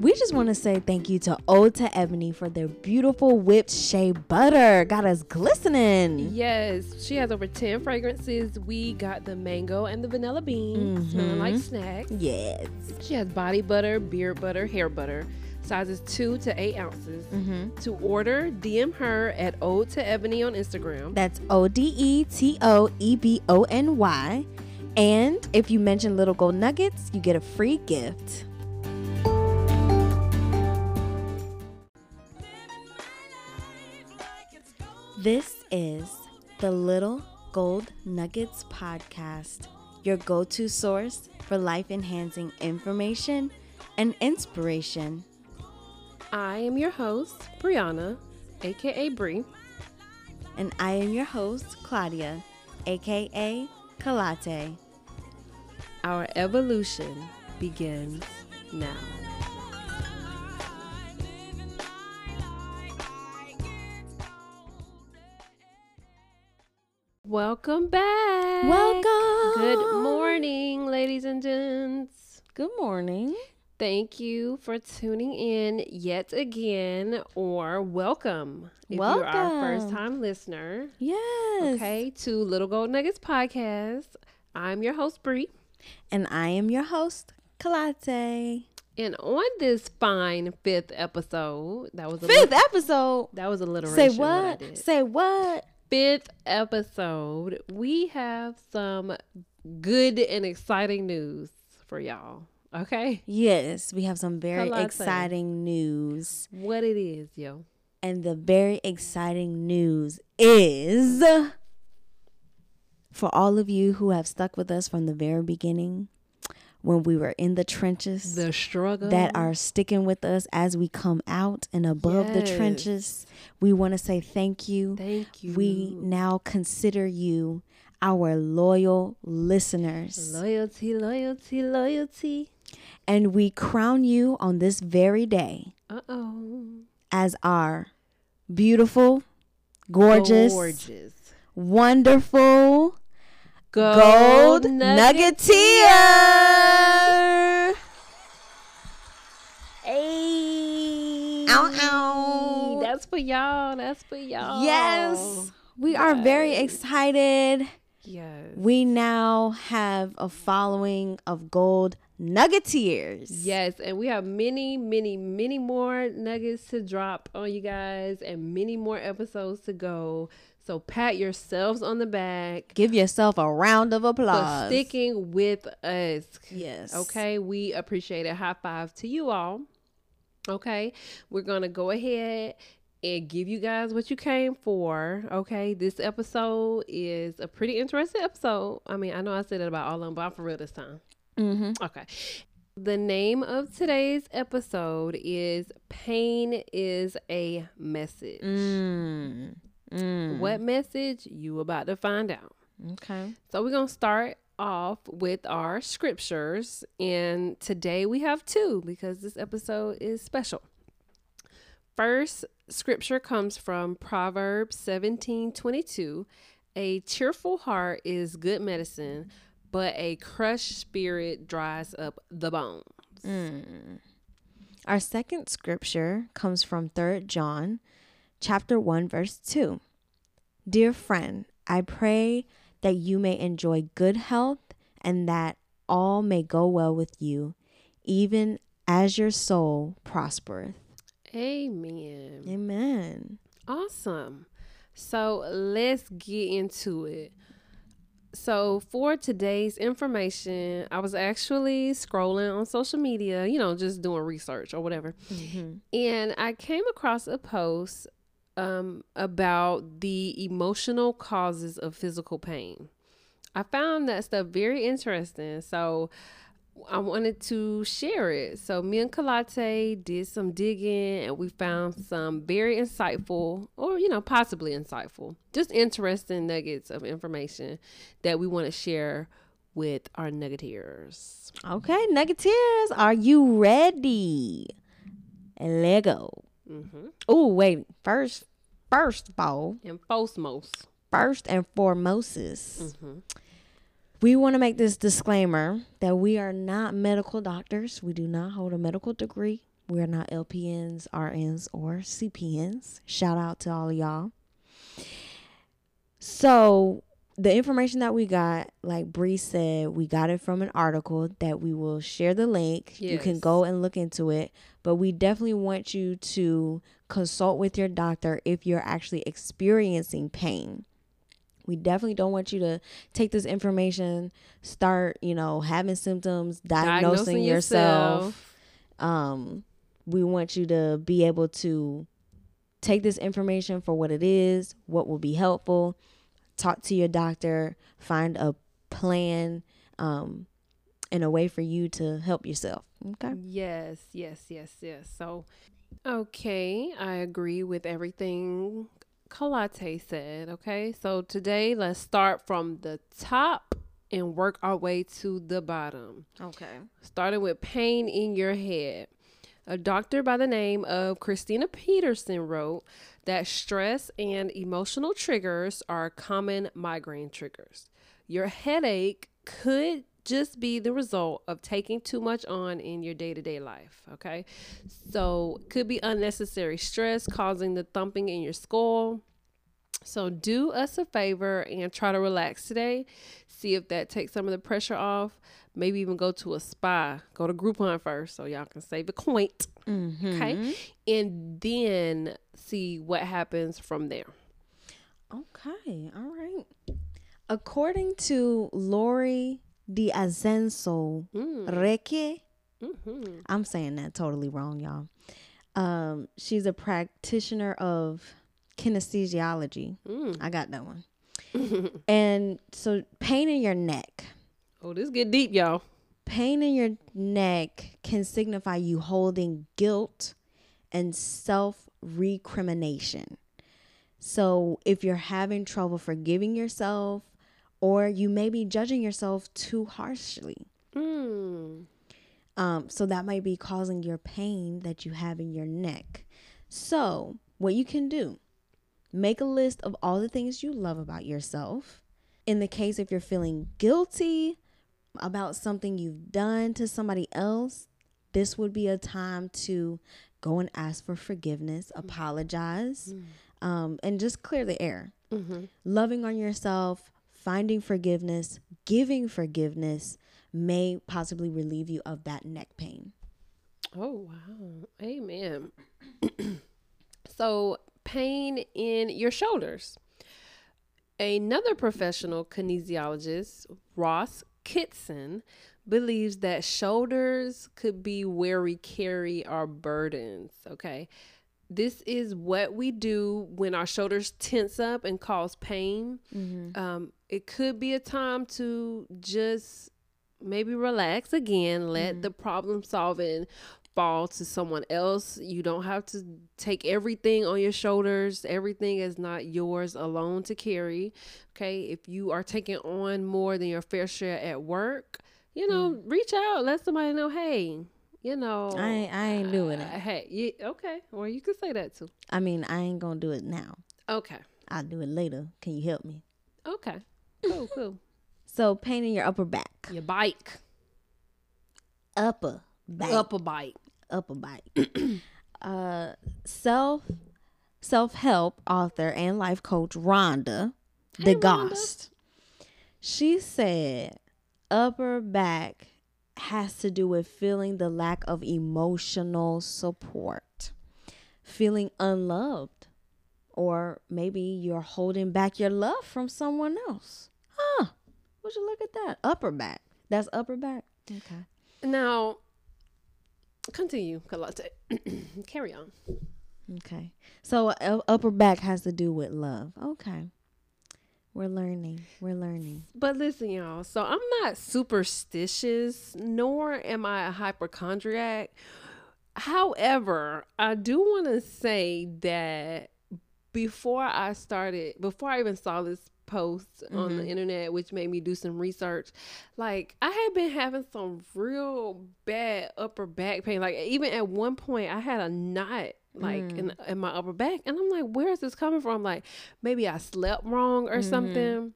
We just want to say thank you to Ode to Ebony for their beautiful whipped shea butter. Got us glistening. Yes, she has over 10 fragrances. We got the mango and the vanilla bean, smelling like mm-hmm. snacks. Yes. She has body butter, beard butter, hair butter, sizes 2 to 8 ounces. Mm-hmm. To order, DM her at Ode to Ebony on Instagram. That's O D E T O E B O N Y. And if you mention Little Gold Nuggets, you get a free gift. This is the Little Gold Nuggets podcast, your go to source for life enhancing information and inspiration. I am your host, Brianna, aka Bree. And I am your host, Claudia, aka Kalate. Our evolution begins now. Welcome back. Welcome. Good morning, ladies and gents. Good morning. Thank you for tuning in yet again, or welcome if you're our first time listener. Yes. Okay, to Little Gold Nuggets podcast. I'm your host, Bree. And I am your host, Kalate. And on this fine fifth episode, that was a Fifth lit- episode. that was a alliteration. Say what what? Say what? Fifth episode, we have some good and exciting news for y'all. Okay, Yes, we have some very exciting news. what it is, yo? And the very exciting news is for all of you who have stuck with us from the very beginning when we were in the trenches. The struggle that are sticking with us as we come out and above the trenches. We want to say thank you. Thank you. We now consider you our loyal listeners. loyalty, loyalty, loyalty. And we crown you on this very day Uh oh, as our beautiful, gorgeous, gorgeous, wonderful gold, gold nuggeteer. Hey, Ow, ow. That's for y'all. That's for y'all. Yes, we are very excited. Yes. We now have a following of gold nuggeteers. Yes, and we have many, many, many more nuggets to drop on you guys and many more episodes to go. So pat yourselves on the back Give yourself a round of for applause. sticking with us. Yes. Okay, we appreciate it. High five to you all. Okay, we're gonna go ahead and give you guys what you came for. Okay, this episode is a pretty interesting episode. I mean, I know I said it about all of them, but I'm for real this time. Mm-hmm. Okay. The name of today's episode is Pain is a Message. Mm. Mm. What message? You about to find out. Okay. So we're going to start off with our scriptures. And today we have two because this episode is special. First scripture comes from Proverbs 17 22. A cheerful heart is good medicine, but a crushed spirit dries up the bones. Mm. Our second scripture comes from 3 John chapter 1 verse 2. Dear friend, I pray that you may enjoy good health and that all may go well with you, even as your soul prospereth. Amen. Amen. Awesome. So let's get into it. So, for today's information, I was actually scrolling on social media, you know, just doing research or whatever. Mm-hmm. And I came across a post um, about the emotional causes of physical pain. I found that stuff very interesting. So, I wanted to share it. So me and Kalate did some digging and we found some very insightful or you know possibly insightful, just interesting nuggets of information that we want to share with our nuggeteers. Okay, Nuggeteers, are you ready? Lego. Mm-hmm. Oh, wait. First, first of all, And foremost, first and foremost, Mm-hmm. we want to make this disclaimer that we are not medical doctors. We do not hold a medical degree. We're not LPNs, RNs, or CPNs. Shout out to all of y'all. So, the information that we got, like Bree said, we got it from an article that we will share the link. You can go and look into it. But we definitely want you to consult with your doctor if you're actually experiencing pain. We definitely don't want you to take this information, start, you know, having symptoms, diagnosing, yourself. Um, we want you to be able to take this information for what it is, what will be helpful, talk to your doctor, find a plan, um, and a way for you to help yourself. Okay. Yes, yes, yes, yes. So, okay, I agree with everything Kalate said. Okay, so today let's start from the top and work our way to the bottom. Okay. Starting with pain in your head. A doctor by the name of Christina Peterson wrote that stress and emotional triggers are common migraine triggers. Your headache could just be the result of taking too much on in your day to day life. Okay. So, could be unnecessary stress causing the thumping in your skull. So, do us a favor and try to relax today. See if that takes some of the pressure off. Maybe even go to a spa. Go to Groupon first so y'all can save a coin. Mm-hmm. Okay. And then see what happens from there. Okay. All right. According to Lori Azenso Mm. Reque, hmm I'm saying that totally wrong, y'all. Um, she's a practitioner of kinesthesiology. Mm. I got that one. and so, pain in your neck. Oh, this get deep, y'all. Pain in your neck can signify you holding guilt and self recrimination. So, if you're having trouble forgiving yourself, or you may be judging yourself too harshly, Mm. um, so that might be causing your pain that you have in your neck. So, what you can do, make a list of all the things you love about yourself. In the case if you're feeling guilty about something you've done to somebody else, this would be a time to go and ask for forgiveness, apologize, um, and just clear the air. hmm Loving on yourself, finding forgiveness, giving forgiveness may possibly relieve you of that neck pain. Oh, wow. Amen. so, pain in your shoulders. Another professional kinesiologist, Ross Kitson, believes that shoulders could be where we carry our burdens. Okay. This is what we do when our shoulders tense up and cause pain. Um, it could be a time to just maybe relax again, let the problem solving fall to someone else. You don't have to take everything on your shoulders. Everything is not yours alone to carry. Okay. If you are taking on more than your fair share at work, you know, reach out, let somebody know, hey, you know, I ain't, I ain't doing uh, it. hey, yeah, okay. Well, you could say that too. I mean, I ain't gonna do it now. Okay. I'll do it later. Can you help me? Okay. Cool, cool. So, pain in your upper back, Your bike. upper back, Upper bike. Upper back. uh, self self help author and life coach Rhonda Hey, DeGost. She said upper back has to do with feeling the lack of emotional support, feeling unloved, or maybe you're holding back your love from someone else. Huh. Would you look at that? Upper back. That's upper back. Okay. Now, continue, Kalate. Carry on. Okay. So uh, upper back has to do with love. Okay. We're learning. We're learning. But listen, y'all. So I'm not superstitious, nor am I a hypochondriac. However, I do want to say that before I started, before I even saw this post on the internet, which made me do some research, like I had been having some real bad upper back pain. Like even at one point, I had a knot like in, in my upper back, and I'm like, where is this coming from? Like maybe I slept wrong or something.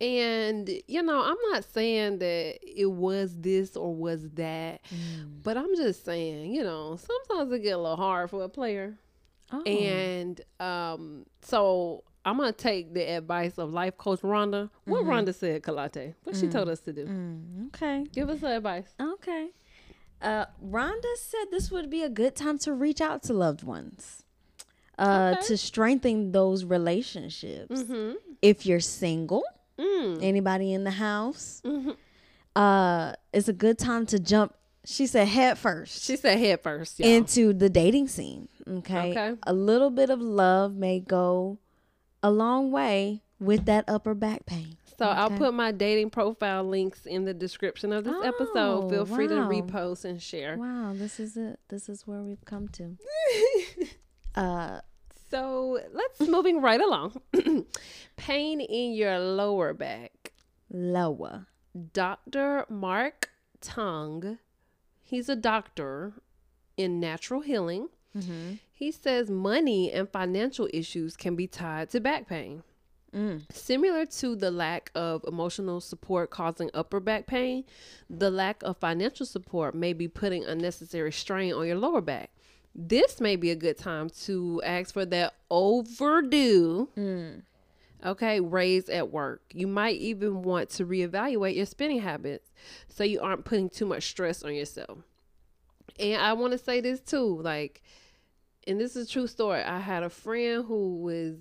And, you know, I'm not saying that it was this or was that, Mm. but I'm just saying, you know, sometimes it get a little hard for a player. Oh. And um, so I'm gonna take the advice of life coach Rhonda. What Rhonda said, Kalate. What she told us to do. Mm, okay. Give us her advice. Okay. Uh, Rhonda said this would be a good time to reach out to loved ones, uh, Okay. to strengthen those relationships. Mm-hmm. If you're single, Mm. anybody in the house, Mhm. uh, it's a good time to jump. She said head first She said head first, y'all. into the dating scene. Okay? Okay. a little bit of love may go a long way with that upper back pain. so I'll put my dating profile links in the description of this episode. Feel Oh, free to repost and share. Wow, this is it. This is where we've come to. Uh, So let's moving right along. Pain in your lower back. lower. Dr. Mark Tung, he's a doctor in natural healing. Mm-hmm. He says money and financial issues can be tied to back pain. Mm. Similar to the lack of emotional support causing upper back pain, the lack of financial support may be putting unnecessary strain on your lower back. This may be a good time to ask for that overdue, Mm. okay, raise at work. You might even want to reevaluate your spending habits so you aren't putting too much stress on yourself. And I want to say this too, like, and this is a true story. I had a friend who was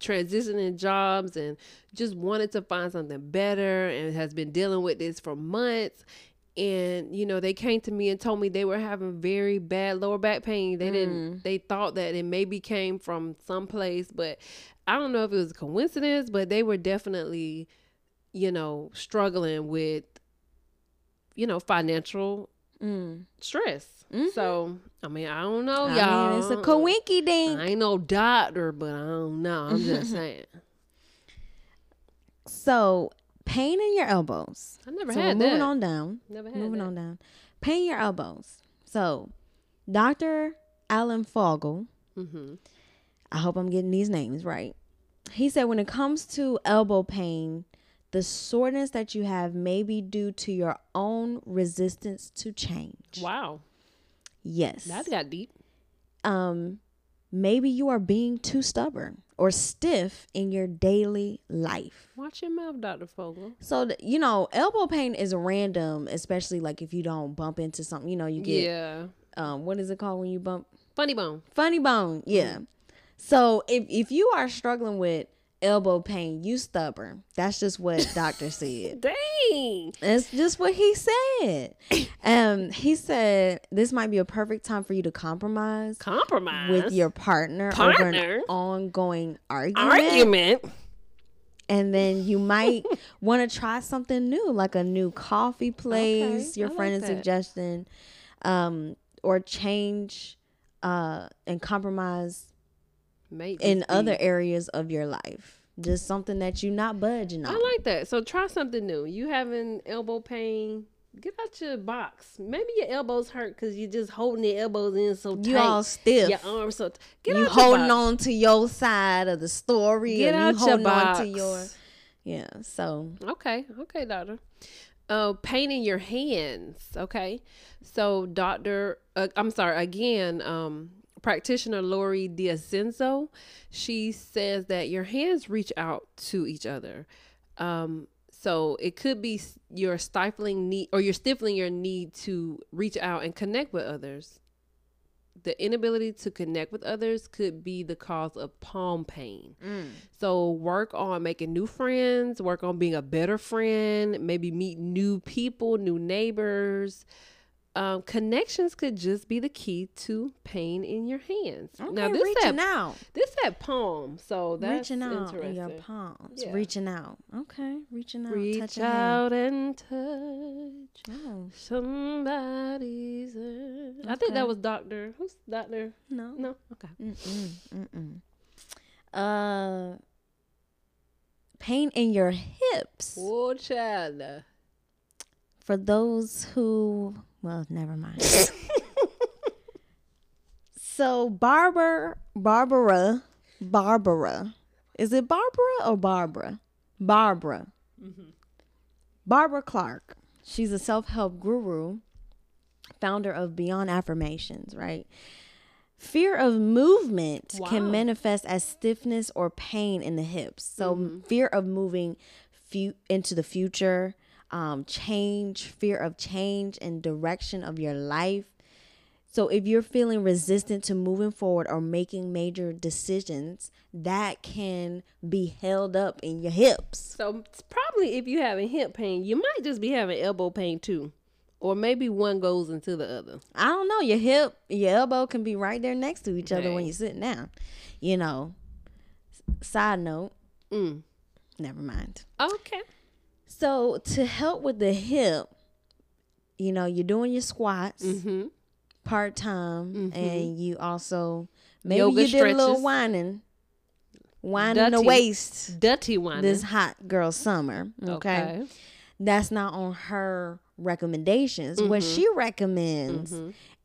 transitioning jobs and just wanted to find something better and has been dealing with this for months. And you know, they came to me and told me they were having very bad lower back pain. They didn't. Mm. They thought that it maybe came from someplace, but I don't know if it was a coincidence. But they were definitely, you know, struggling with, you know, financial Mm. stress. So I mean, I don't know, I y'all. mean, it's a coinky dink. I ain't no doctor, but I don't know. I'm just saying. So, pain in your elbows. I never so had we're moving on down. Never had Moving that. on down. Pain in your elbows. So, Dr. Alan Fogel, Mm-hmm. I hope I'm getting these names right. He said when it comes to elbow pain, the soreness that you have may be due to your own resistance to change. Wow, Yes. that got deep. um maybe you are being too stubborn or stiff in your daily life. Watch your mouth, Doctor Fogel. So you know, elbow pain is random, especially like if you don't bump into something. You know, you get yeah, um, what is it called when you bump funny bone. funny bone? Yeah. So if if you are struggling with elbow pain, you stubborn. That's just what doctor said. Dang. That's just what he said. Um, he said this might be a perfect time for you to compromise Compromise with your partner, over an ongoing argument. argument. And then you might want to try something new, like a new coffee place, your I friend like is suggesting, um, or change uh, and compromise Mate, in other areas of your life. Just something that you're not budging on. I like that. So try something new. You having elbow pain? Get out your box. Maybe your elbows hurt because you're just holding your elbows in so tight. you all stiff. Your arms so. T- Get you out your holding on to your side of the story, Get out you your holding box. on to your yeah. So Okay, okay, doctor. Uh, pain in your hands. Okay, so doctor, uh, I'm sorry again. Um, practitioner Lori Diacenzo, she says that your hands reach out to each other. Um, so it could be your stifling need or you're stifling your need to reach out and connect with others. The inability to connect with others could be the cause of palm pain. So work on making new friends, work on being a better friend, maybe meet new people, new neighbors. Um, connections could just be the key to pain in your hands. okay, now this reaching had out. this palm, so that's reaching out interesting. in your palms. Yeah. Reaching out. Okay, reaching out. Reach touching hand. out and touch Oh, somebody's. hand. I think that was Doctor. Who's Doctor? no. No, okay. Mm-mm, mm-mm. Uh, pain in your hips. Oh, child. For those who, well, never mind. so Barbara, Barbara, Barbara. Is it Barbara or Barbara? Barbara. Mm-hmm. Barbara Clark, she's a self help guru, founder of Beyond Affirmations, right? Fear of movement Wow. can manifest as stiffness or pain in the hips. So, mm-hmm. fear of moving fu- into the future, um, change, fear of change and direction of your life. So, if you're feeling resistant to moving forward or making major decisions, that can be held up in your hips. So it's probably if you having hip pain, you might just be having elbow pain too. Or maybe one goes into the other. I don't know. Your hip, your elbow can be right there next to each other when you're sitting down. You know. Side note, Mm. never mind. Okay. So to help with the hip, you know, you're doing your squats Mm-hmm. part time, and you also maybe Yoga you did a little stretches. whining, whining the waist Dirty one. this hot girl summer. Okay. that's not on her recommendations. What Mm-hmm. she recommends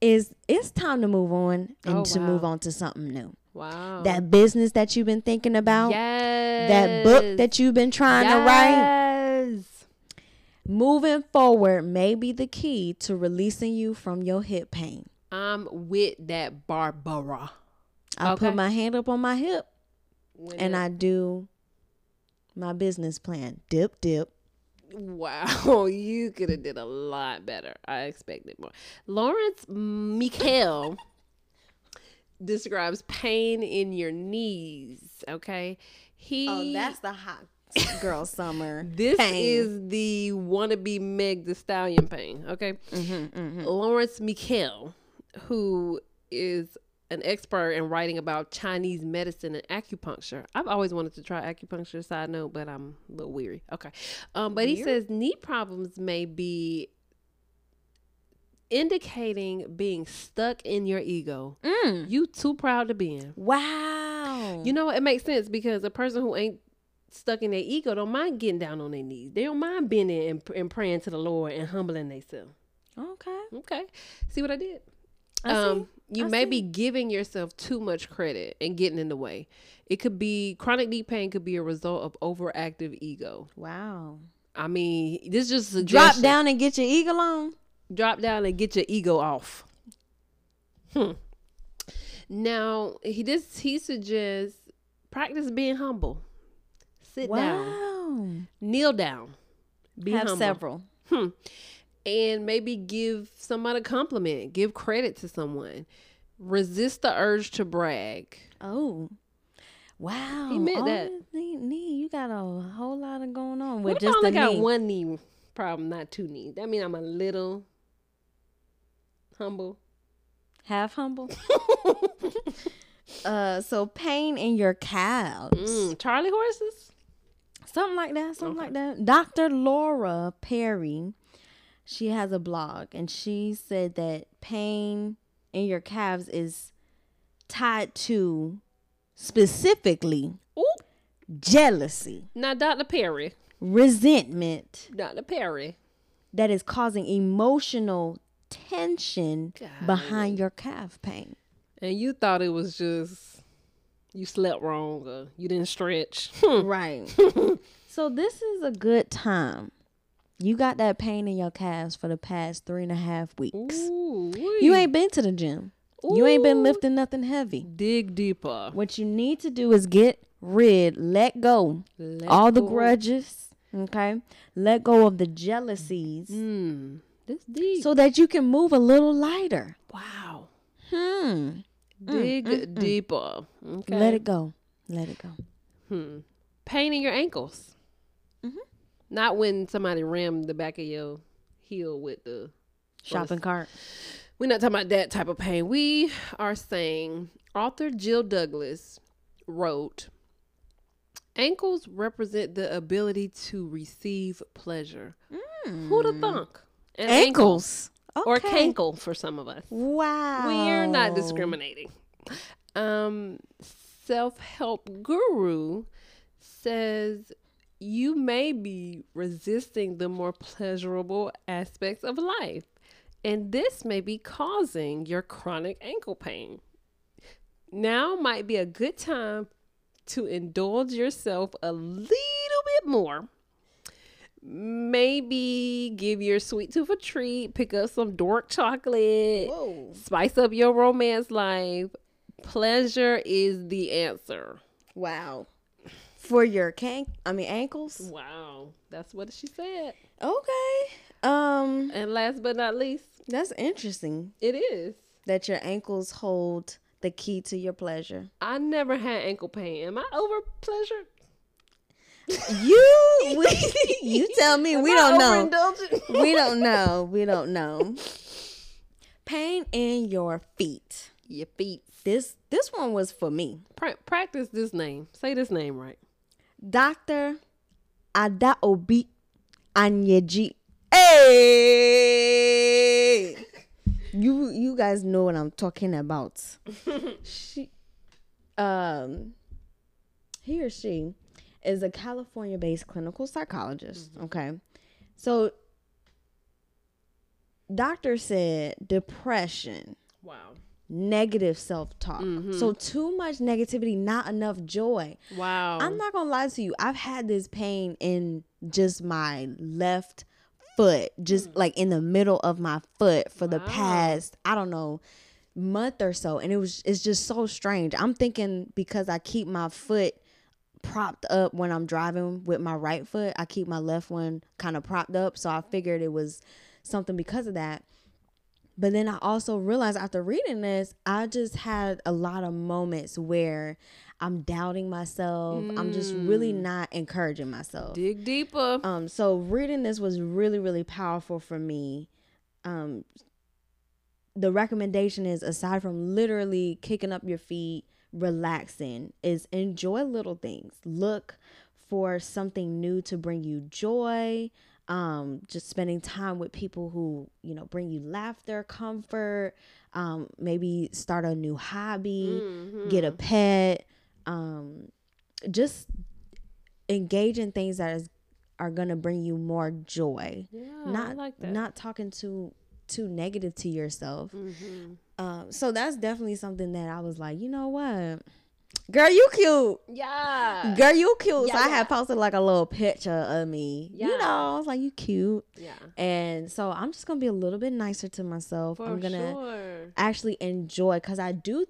is it's time to move on and Oh, to wow. move on to something new. Wow. That business that you've been thinking about, yes. that book that you've been trying to write, Yes. Moving forward may be the key to releasing you from your hip pain. I'm with that Barbara. I Okay. put my hand up on my hip When and it- I do my business plan. Dip, dip. Wow, you could have did a lot better. I expected more. Lawrence Mikhail describes pain in your knees. Okay, he. Oh, that's the hot girl summer. This pain. is the wannabe Meg the Stallion pain. Okay, Mm-hmm, Lawrence Mikhail, who is an expert in writing about Chinese medicine and acupuncture. I've always wanted to try acupuncture. Side note, but I'm a little weary. Okay, um, but he says knee problems may be indicating being stuck in your ego. Mm. You too proud to be in. Wow. You know, it makes sense because a person who ain't stuck in their ego don't mind getting down on their knees. They don't mind there and, and praying to the Lord and humbling themselves. okay. Okay. See what I did? I um, you I may see. be giving yourself too much credit and getting in the way. It could be chronic knee pain could be a result of overactive ego. Wow. I mean, this is just a Drop down and get your ego on. drop down and get your ego off. Hmm. Now he just he suggests practice being humble. Sit down, kneel down, be Have humble. several. Hmm. And maybe give somebody a compliment, give credit to someone. Resist the urge to brag. Oh. Wow. He meant All that. Knee, you got a whole lot of going on What with I just only the got knee. one knee problem, not two knees? That means I'm a little humble. Half humble. uh, so pain in your calves. Mm, Charlie horses? Something like that. Something like that. Dr. Laura Perry, she has a blog and she said that pain in your calves is tied to specifically Ooh. jealousy, Now, Dr. Perry. resentment Dr. Perry. that is causing emotional tension Golly. behind your calf pain. And you thought it was just you slept wrong or you didn't stretch. Right. so this is a good time. You got that pain in your calves for the past three and a half weeks. Ooh, You ain't been to the gym. You ain't been lifting nothing heavy. dig deeper. What you need to do is get rid, let go Let all the grudges, okay? Let go of the jealousies Mm, this deep. so that you can move a little lighter. wow. Hmm. Dig deeper. Okay. Let it go. Let it go. Hmm. Pain in your ankles. Mhm. Not when somebody rammed the back of your heel with the. Shopping cart. We're not talking about that type of pain. We are saying author Jill Douglas wrote ankles represent the ability to receive pleasure. Who'd have thunk? An ankle Ankles. Or Okay. cankle for some of us. Wow. We're not discriminating. Um, Self help guru says you may be resisting the more pleasurable aspects of life, and this may be causing your chronic ankle pain. Now might be a good time to indulge yourself a little bit more. Maybe give your sweet tooth a treat, pick up some dark chocolate, Whoa. spice up your romance life. Pleasure is the answer. Wow. For your can I mean ankles? Wow, that's what she said. Okay. Um And last but not least, that's interesting it is. that your ankles hold the key to your pleasure. I never had ankle pain. Am I over pleasure? You we, you tell me we don't know. We don't know. We don't know. Pain in your feet. Your feet. This this one was for me. Pra- practice this name. Say this name right. Dr. Adaobi Anyeji. Hey! You you guys know what I'm talking about. she um he or she is a California-based clinical psychologist, mm-hmm. okay? So doctor said depression Wow. negative self-talk. Mm-hmm. So too much negativity, not enough joy. Wow. I'm not gonna lie to you. I've had this pain in just my left foot, just mm. like in the middle of my foot for the past, I don't know, month or so. And it was it's just so strange. I'm thinking because I keep my foot propped up when I'm driving with my right foot, I keep my left one kind of propped up. So I figured it was something because of that. But then I also realized after reading this, I just had a lot of moments where I'm doubting myself. I'm just really not encouraging myself. Dig deeper. Um, so reading this was really, really powerful for me. Um, the recommendation is aside from literally kicking up your feet, relaxing, is enjoy little things. Look for something new to bring you joy. Um, just spending time with people who, you know, bring you laughter, comfort, um, maybe start a new hobby, Mm-hmm. get a pet, um, just engage in things that is are gonna bring you more joy. Yeah, not like that. not talking too too negative to yourself. Mhm. Um, so that's definitely something that I was like, you know what, girl, you cute. Yeah. Girl, you cute. Yeah, so I yeah. had posted like a little picture of me. Yeah. You know, I was like, you cute. Yeah. And so I'm just gonna be a little bit nicer to myself. For I'm gonna sure. actually enjoy because I do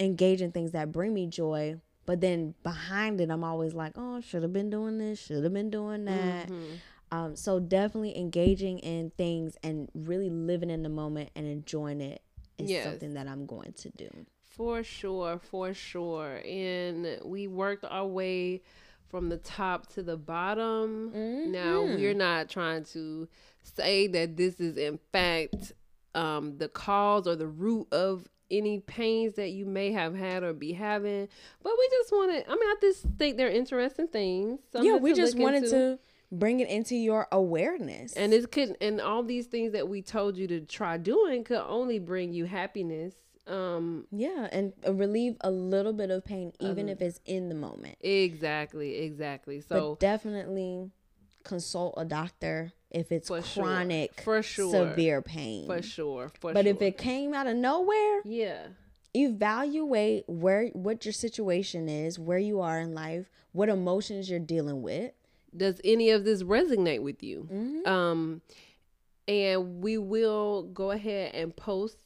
engage in things that bring me joy. But then behind it, I'm always like, oh, should have been doing this, should have been doing that. Mhm. Um, so definitely engaging in things and really living in the moment and enjoying it is Yes. something that I'm going to do. For sure, for sure. And we worked our way from the top to the bottom. Now, Mhm. we're not trying to say that this is, in fact, um, the cause or the root of any pains that you may have had or be having. But we just wanted, I mean, I just think they're interesting things. yeah, we just wanted into. to bring it into your awareness. And it could, and all these things that we told you to try doing could only bring you happiness. Um, yeah, and uh, relieve a little bit of pain, even Um, if it's in the moment. exactly, exactly. So but definitely consult a doctor if it's For sure. chronic, For sure. severe pain. for sure, for But sure. if it came out of nowhere, yeah, evaluate where what your situation is, where you are in life, what emotions you're dealing with. Does any of this resonate with you? Mhm. Um, and we will go ahead and post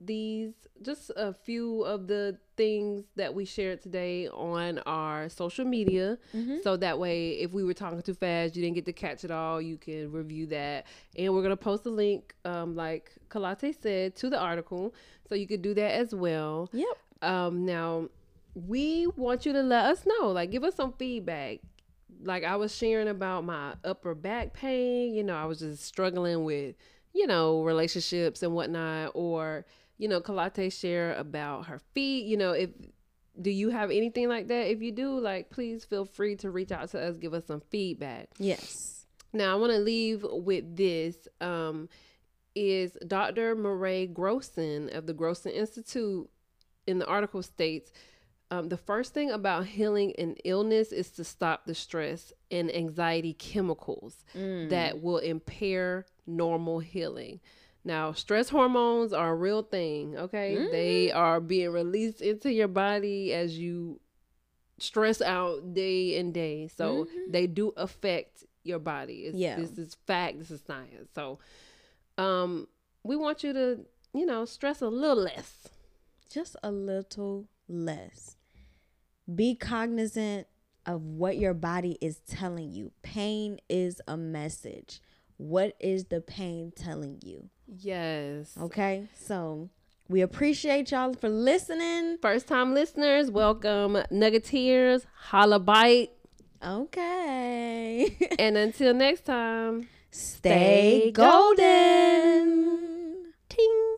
these just a few of the things that we shared today on our social media Mhm. so that way if we were talking too fast you didn't get to catch it all you can review that and we're going to post a link um, like kalate said to the article so you could do that as well Yep. um now we want you to let us know like give us some feedback like i was sharing about my upper back pain you know i was just struggling with you know relationships and whatnot or you know kalate share about her feet you know if do you have anything like that if you do like please feel free to reach out to us give us some feedback Yes. now I want to leave with this. Um, is Dr. Murray Grossan of the Grossan Institute in the article states um, the first thing about healing an illness is to stop the stress and anxiety chemicals Mm. that will impair normal healing. Now, stress hormones are a real thing, okay? They are being released into your body as you stress out day and day. So they do affect your body. It's, Yeah. This is fact. This is science. So, um, we want you to, you know, stress a little less. just a little less. Be cognizant of what your body is telling you. Pain is a message. What is the pain telling you? Yes. Okay, so we appreciate y'all for listening. First time listeners, welcome. Nuggeteers, holla bite. Okay, and until next time, stay golden. ting.